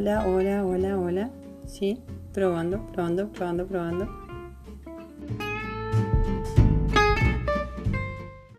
Hola, hola, hola, hola. Sí, probando, probando, probando, probando.